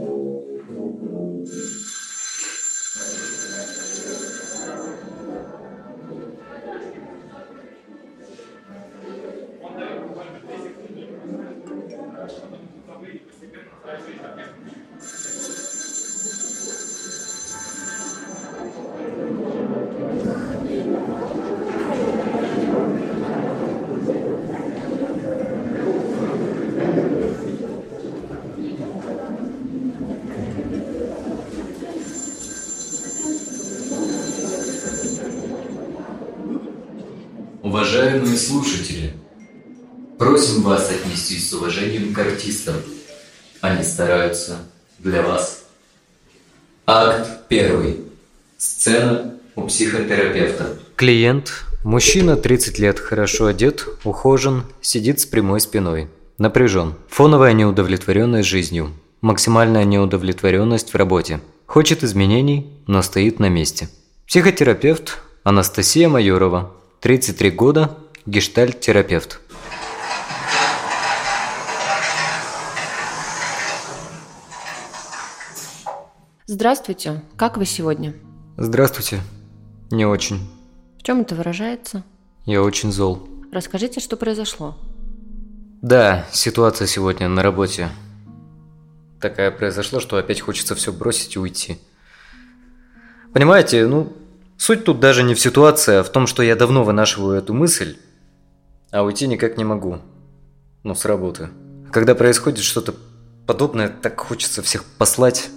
Он дает буквально 3 секунды, чтобы вы постепенно сразу Уважаемые слушатели, просим вас отнестись с уважением к артистам. Они стараются для вас. Акт первый. Сцена у психотерапевта. Клиент, мужчина 30 лет, хорошо одет, ухожен, сидит с прямой спиной. Напряжен. Фоновая неудовлетворенность жизнью. Максимальная неудовлетворенность в работе. Хочет изменений, но стоит на месте. Психотерапевт Анастасия Майорова, 33 года, гештальт-терапевт. Здравствуйте, как вы сегодня? Здравствуйте. Не очень. В чем это выражается? Я очень зол. Расскажите, что произошло. Да, ситуация сегодня на работе. Такая произошла, что опять хочется все бросить и уйти. Понимаете, ну, Суть тут даже не в ситуации, а в том, что я давно вынашиваю эту мысль, а уйти никак не могу. Ну, с работы. Когда происходит что-то подобное, так хочется всех послать.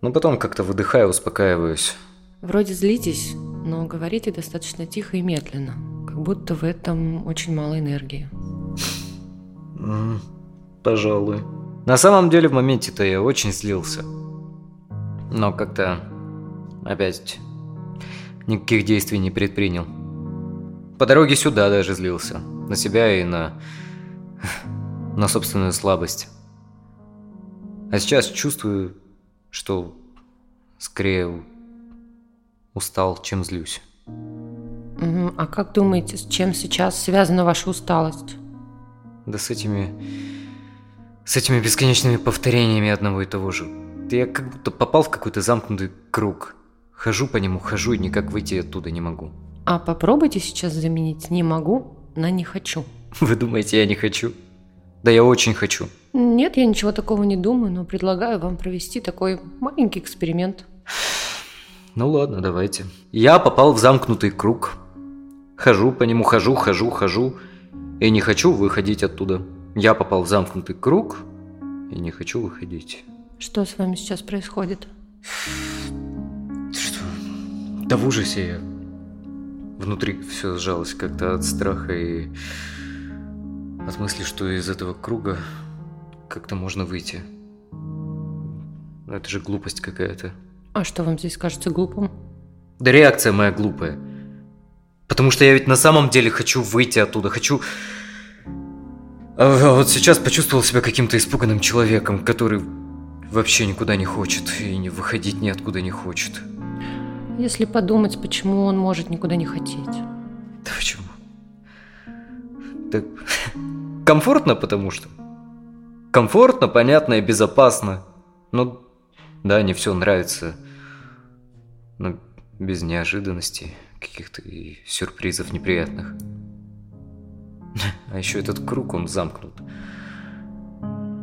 Но потом как-то выдыхаю, успокаиваюсь. Вроде злитесь, но говорите достаточно тихо и медленно. Как будто в этом очень мало энергии. Пожалуй. На самом деле в моменте-то я очень злился. Но как-то опять никаких действий не предпринял. По дороге сюда даже злился. На себя и на... на собственную слабость. А сейчас чувствую, что скорее устал, чем злюсь. А как думаете, с чем сейчас связана ваша усталость? Да с этими... с этими бесконечными повторениями одного и того же. Я как будто попал в какой-то замкнутый круг – Хожу по нему, хожу и никак выйти оттуда не могу. А попробуйте сейчас заменить «не могу» на «не хочу». Вы думаете, я не хочу? Да я очень хочу. Нет, я ничего такого не думаю, но предлагаю вам провести такой маленький эксперимент. Ну ладно, давайте. Я попал в замкнутый круг. Хожу по нему, хожу, хожу, хожу. И не хочу выходить оттуда. Я попал в замкнутый круг и не хочу выходить. Что с вами сейчас происходит? Да в ужасе я. Внутри все сжалось как-то от страха и от мысли, что из этого круга как-то можно выйти. Но это же глупость какая-то. А что вам здесь кажется глупым? Да реакция моя глупая. Потому что я ведь на самом деле хочу выйти оттуда, хочу... А вот сейчас почувствовал себя каким-то испуганным человеком, который вообще никуда не хочет и выходить ниоткуда не хочет. Если подумать, почему он может никуда не хотеть. Да почему? Так комфортно, потому что. Комфортно, понятно и безопасно. Ну, да, не все нравится. Но без неожиданностей, каких-то и сюрпризов неприятных. А еще этот круг, он замкнут.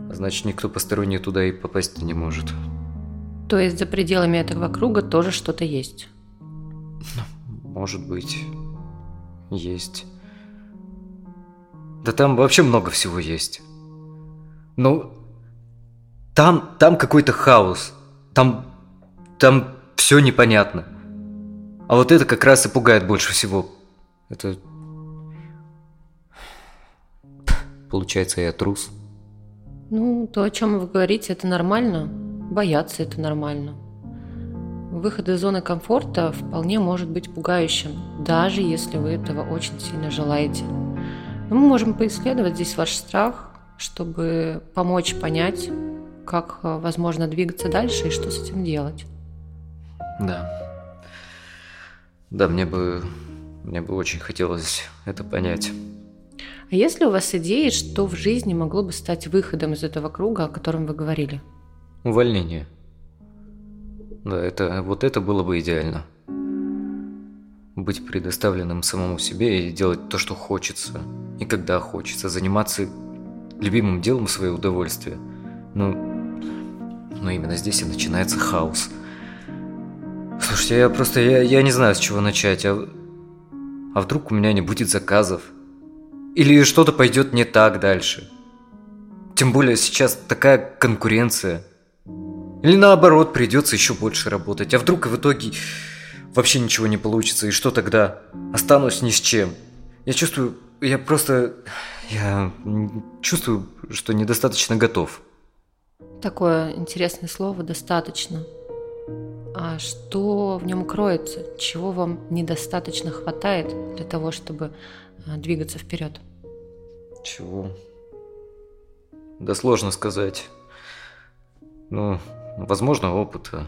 Значит, никто посторонний туда и попасть не может. То есть за пределами этого круга тоже что-то есть? Ну, может быть, есть. Да там вообще много всего есть. Ну, там, там какой-то хаос. Там, там все непонятно. А вот это как раз и пугает больше всего. Это... Получается, я трус. Ну, то, о чем вы говорите, это нормально. Бояться это нормально. Выход из зоны комфорта вполне может быть пугающим, даже если вы этого очень сильно желаете. Но мы можем поисследовать здесь ваш страх, чтобы помочь понять, как э, возможно двигаться дальше и что с этим делать. Да. Да, мне бы, мне бы очень хотелось это понять. А есть ли у вас идеи, что в жизни могло бы стать выходом из этого круга, о котором вы говорили? Увольнение. Да, это, вот это было бы идеально. Быть предоставленным самому себе и делать то, что хочется. И когда хочется. Заниматься любимым делом в свое удовольствие. Ну, но именно здесь и начинается хаос. Слушайте, я просто, я, я не знаю, с чего начать. А, а вдруг у меня не будет заказов? Или что-то пойдет не так дальше? Тем более сейчас такая конкуренция. Или наоборот, придется еще больше работать. А вдруг в итоге вообще ничего не получится. И что тогда? Останусь ни с чем. Я чувствую, я просто... Я чувствую, что недостаточно готов. Такое интересное слово «достаточно». А что в нем кроется? Чего вам недостаточно хватает для того, чтобы а, двигаться вперед? Чего? Да сложно сказать. Ну, возможно, опыта.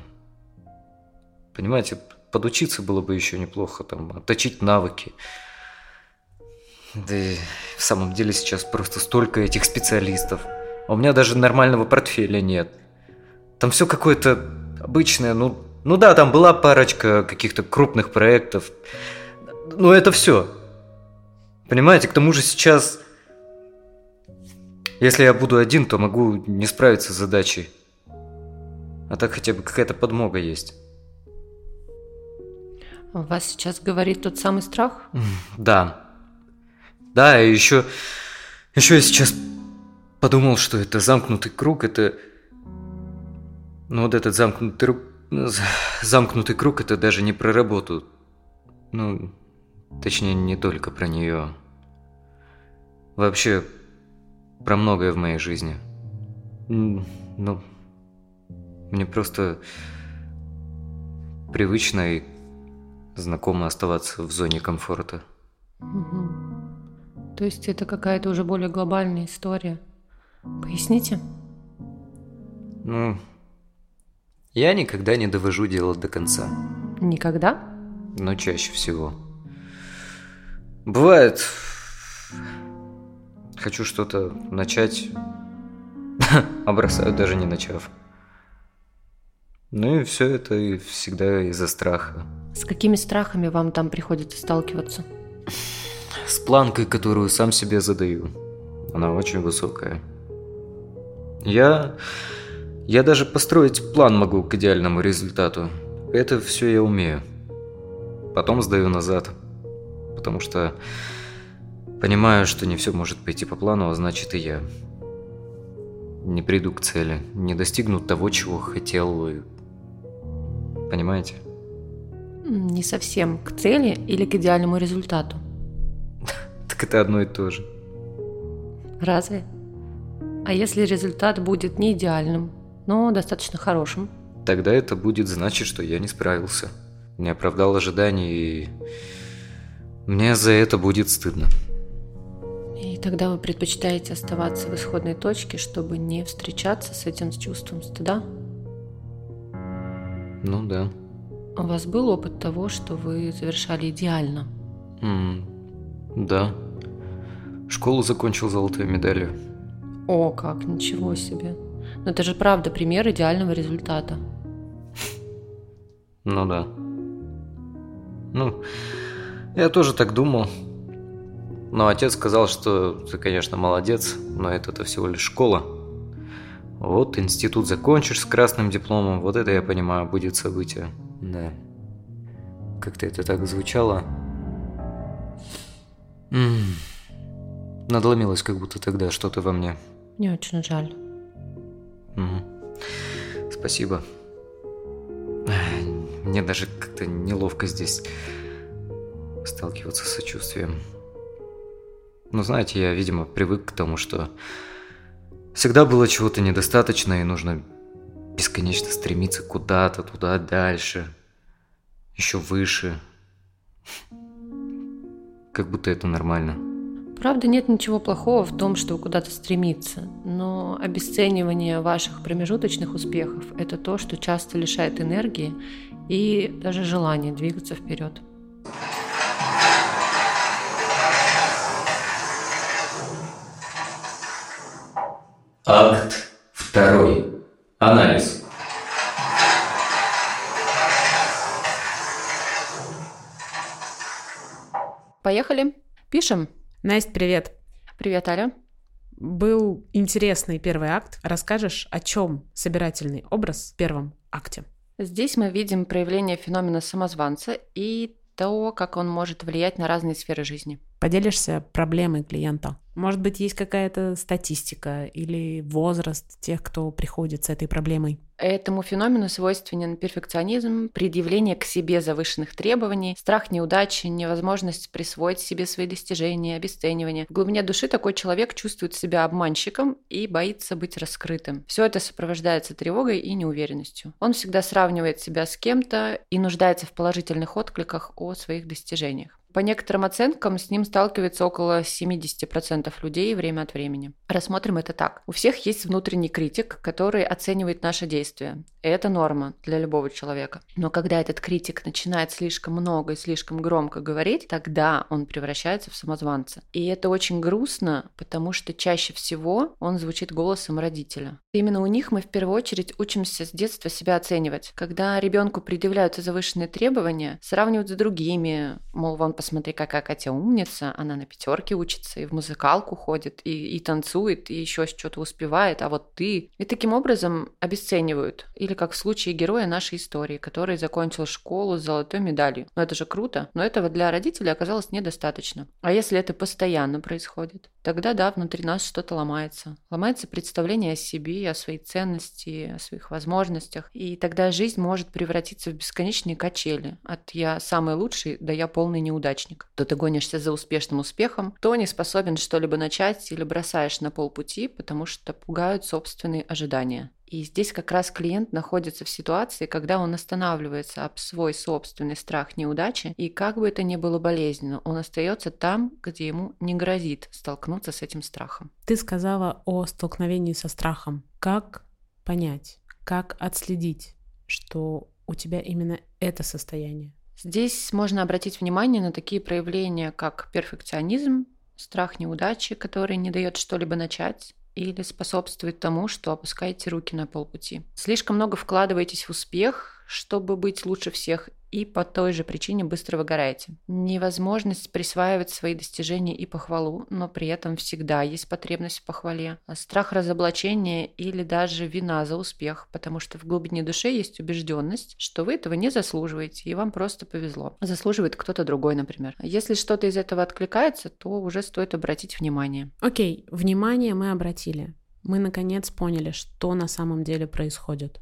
Понимаете, подучиться было бы еще неплохо, там, отточить навыки. Да и в самом деле сейчас просто столько этих специалистов. А у меня даже нормального портфеля нет. Там все какое-то обычное, ну, ну да, там была парочка каких-то крупных проектов. Но это все. Понимаете, к тому же сейчас, если я буду один, то могу не справиться с задачей. А так хотя бы какая-то подмога есть. У вас сейчас говорит тот самый страх? Да. Да, и еще, еще я сейчас подумал, что это замкнутый круг, это... Ну вот этот замкнутый, замкнутый круг, это даже не про работу. Ну, точнее, не только про нее. Вообще, про многое в моей жизни. Ну, мне просто привычно и знакомо оставаться в зоне комфорта. Угу. То есть это какая-то уже более глобальная история. Поясните? Ну, я никогда не довожу дело до конца. Никогда? Но чаще всего. Бывает, хочу что-то начать, а бросаю даже не начав. Ну и все это и всегда из-за страха. С какими страхами вам там приходится сталкиваться? С планкой, которую сам себе задаю. Она очень высокая. Я... Я даже построить план могу к идеальному результату. Это все я умею. Потом сдаю назад. Потому что понимаю, что не все может пойти по плану, а значит и я не приду к цели, не достигну того, чего хотел. Понимаете? Не совсем к цели или к идеальному результату. Так это одно и то же. Разве? А если результат будет не идеальным, но достаточно хорошим? Тогда это будет значить, что я не справился. Не оправдал ожиданий, и мне за это будет стыдно. И тогда вы предпочитаете оставаться в исходной точке, чтобы не встречаться с этим чувством стыда? Ну да. У вас был опыт того, что вы завершали идеально? Mm, да. Школу закончил золотой медалью. О, как, ничего себе. Но это же правда пример идеального результата. Ну да. Ну, я тоже так думал. Но отец сказал, что ты, конечно, молодец, но это-то всего лишь школа. Вот институт закончишь с красным дипломом, вот это я понимаю, будет событие. Да. Как-то это так звучало. М -м -м. Надломилось как будто тогда что-то во мне. Мне очень жаль. Угу. Спасибо. Мне даже как-то неловко здесь сталкиваться с сочувствием. Но знаете, я, видимо, привык к тому, что всегда было чего-то недостаточно, и нужно бесконечно стремиться куда-то, туда, дальше, еще выше. Как будто это нормально. Правда, нет ничего плохого в том, что куда-то стремиться, но обесценивание ваших промежуточных успехов – это то, что часто лишает энергии и даже желания двигаться вперед. Акт второй. Анализ. Поехали. Пишем. Настя, привет. Привет, Аля. Был интересный первый акт. Расскажешь, о чем собирательный образ в первом акте? Здесь мы видим проявление феномена самозванца и то, как он может влиять на разные сферы жизни. Поделишься проблемой клиента. Может быть, есть какая-то статистика или возраст тех, кто приходит с этой проблемой? Этому феномену свойственен перфекционизм, предъявление к себе завышенных требований, страх неудачи, невозможность присвоить себе свои достижения, обесценивание. В глубине души такой человек чувствует себя обманщиком и боится быть раскрытым. Все это сопровождается тревогой и неуверенностью. Он всегда сравнивает себя с кем-то и нуждается в положительных откликах о своих достижениях. По некоторым оценкам, с ним сталкивается около 70% людей время от времени. Рассмотрим это так. У всех есть внутренний критик, который оценивает наши действия. И это норма для любого человека. Но когда этот критик начинает слишком много и слишком громко говорить, тогда он превращается в самозванца. И это очень грустно, потому что чаще всего он звучит голосом родителя. Именно у них мы в первую очередь учимся с детства себя оценивать. Когда ребенку предъявляются завышенные требования, сравнивают с другими, мол, вон посмотри, какая Катя умница, она на пятерке учится, и в музыкалку ходит, и, и танцует, и еще что-то успевает, а вот ты. И таким образом обесценивают. Или как в случае героя нашей истории, который закончил школу с золотой медалью. Ну это же круто, но этого для родителей оказалось недостаточно. А если это постоянно происходит, тогда да, внутри нас что-то ломается. Ломается представление о себе, о своей ценности, о своих возможностях. И тогда жизнь может превратиться в бесконечные качели. От «я самый лучший» до «я полный неудачник» неудачник. То ты гонишься за успешным успехом, то не способен что-либо начать или бросаешь на полпути, потому что пугают собственные ожидания. И здесь как раз клиент находится в ситуации, когда он останавливается об свой собственный страх неудачи, и как бы это ни было болезненно, он остается там, где ему не грозит столкнуться с этим страхом. Ты сказала о столкновении со страхом. Как понять, как отследить, что у тебя именно это состояние? Здесь можно обратить внимание на такие проявления, как перфекционизм, страх неудачи, который не дает что-либо начать, или способствует тому, что опускаете руки на полпути. Слишком много вкладываетесь в успех, чтобы быть лучше всех, и по той же причине быстро выгораете. Невозможность присваивать свои достижения и похвалу, но при этом всегда есть потребность в похвале. Страх разоблачения или даже вина за успех, потому что в глубине души есть убежденность, что вы этого не заслуживаете, и вам просто повезло. Заслуживает кто-то другой, например. Если что-то из этого откликается, то уже стоит обратить внимание. Окей, внимание мы обратили. Мы наконец поняли, что на самом деле происходит.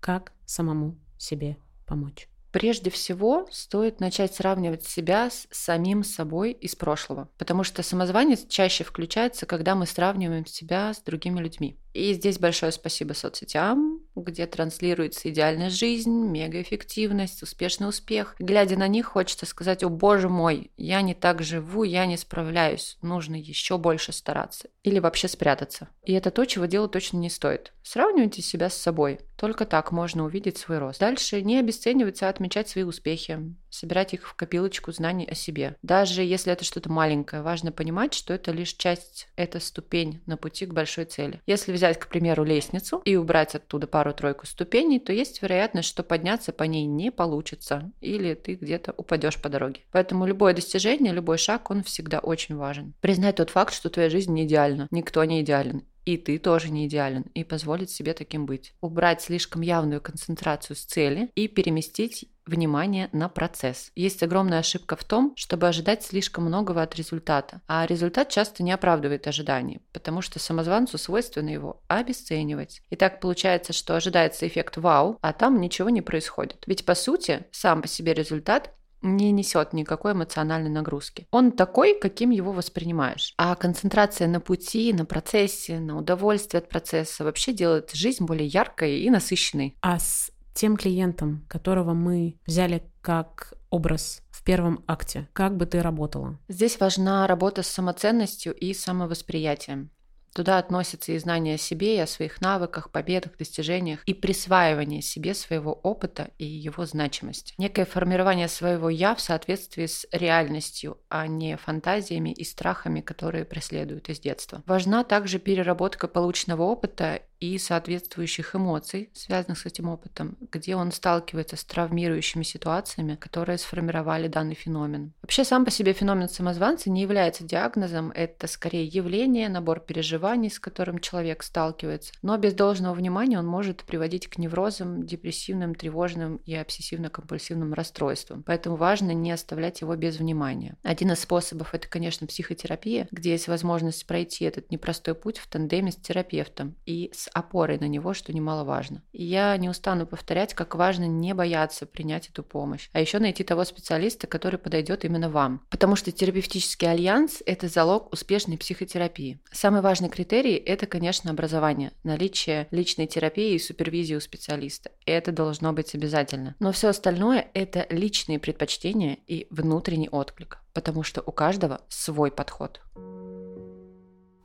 Как самому себе помочь. Прежде всего, стоит начать сравнивать себя с самим собой из прошлого, потому что самозванец чаще включается, когда мы сравниваем себя с другими людьми. И здесь большое спасибо соцсетям, где транслируется идеальная жизнь, мегаэффективность, успешный успех. Глядя на них, хочется сказать, о боже мой, я не так живу, я не справляюсь, нужно еще больше стараться. Или вообще спрятаться. И это то, чего делать точно не стоит. Сравнивайте себя с собой. Только так можно увидеть свой рост. Дальше не обесценивать, а отмечать свои успехи собирать их в копилочку знаний о себе. Даже если это что-то маленькое, важно понимать, что это лишь часть, это ступень на пути к большой цели. Если взять, к примеру, лестницу и убрать оттуда пару-тройку ступеней, то есть вероятность, что подняться по ней не получится, или ты где-то упадешь по дороге. Поэтому любое достижение, любой шаг, он всегда очень важен. Признать тот факт, что твоя жизнь не идеальна. Никто не идеален. И ты тоже не идеален, и позволить себе таким быть. Убрать слишком явную концентрацию с цели и переместить внимание на процесс. Есть огромная ошибка в том, чтобы ожидать слишком многого от результата, а результат часто не оправдывает ожиданий, потому что самозванцу свойственно его обесценивать. И так получается, что ожидается эффект вау, а там ничего не происходит. Ведь по сути, сам по себе результат не несет никакой эмоциональной нагрузки. Он такой, каким его воспринимаешь. А концентрация на пути, на процессе, на удовольствие от процесса вообще делает жизнь более яркой и насыщенной. А с тем клиентом, которого мы взяли как образ в первом акте, как бы ты работала? Здесь важна работа с самоценностью и самовосприятием. Туда относятся и знания о себе, и о своих навыках, победах, достижениях, и присваивание себе своего опыта и его значимости. Некое формирование своего «я» в соответствии с реальностью, а не фантазиями и страхами, которые преследуют из детства. Важна также переработка полученного опыта и соответствующих эмоций, связанных с этим опытом, где он сталкивается с травмирующими ситуациями, которые сформировали данный феномен. Вообще сам по себе феномен самозванца не является диагнозом, это скорее явление, набор переживаний, с которым человек сталкивается, но без должного внимания он может приводить к неврозам, депрессивным, тревожным и обсессивно-компульсивным расстройствам. Поэтому важно не оставлять его без внимания. Один из способов это, конечно, психотерапия, где есть возможность пройти этот непростой путь в тандеме с терапевтом и с опорой на него, что немаловажно. И я не устану повторять, как важно не бояться принять эту помощь, а еще найти того специалиста, который подойдет именно вам. Потому что терапевтический альянс – это залог успешной психотерапии. Самый важный критерий – это, конечно, образование, наличие личной терапии и супервизии у специалиста. Это должно быть обязательно. Но все остальное – это личные предпочтения и внутренний отклик, потому что у каждого свой подход.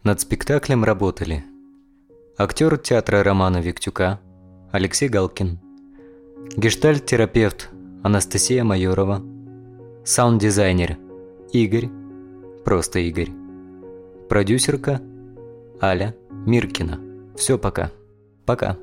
Над спектаклем работали актер театра Романа Виктюка Алексей Галкин, гештальт-терапевт Анастасия Майорова, саунд-дизайнер Игорь, просто Игорь, продюсерка Аля Миркина. Все, пока. Пока.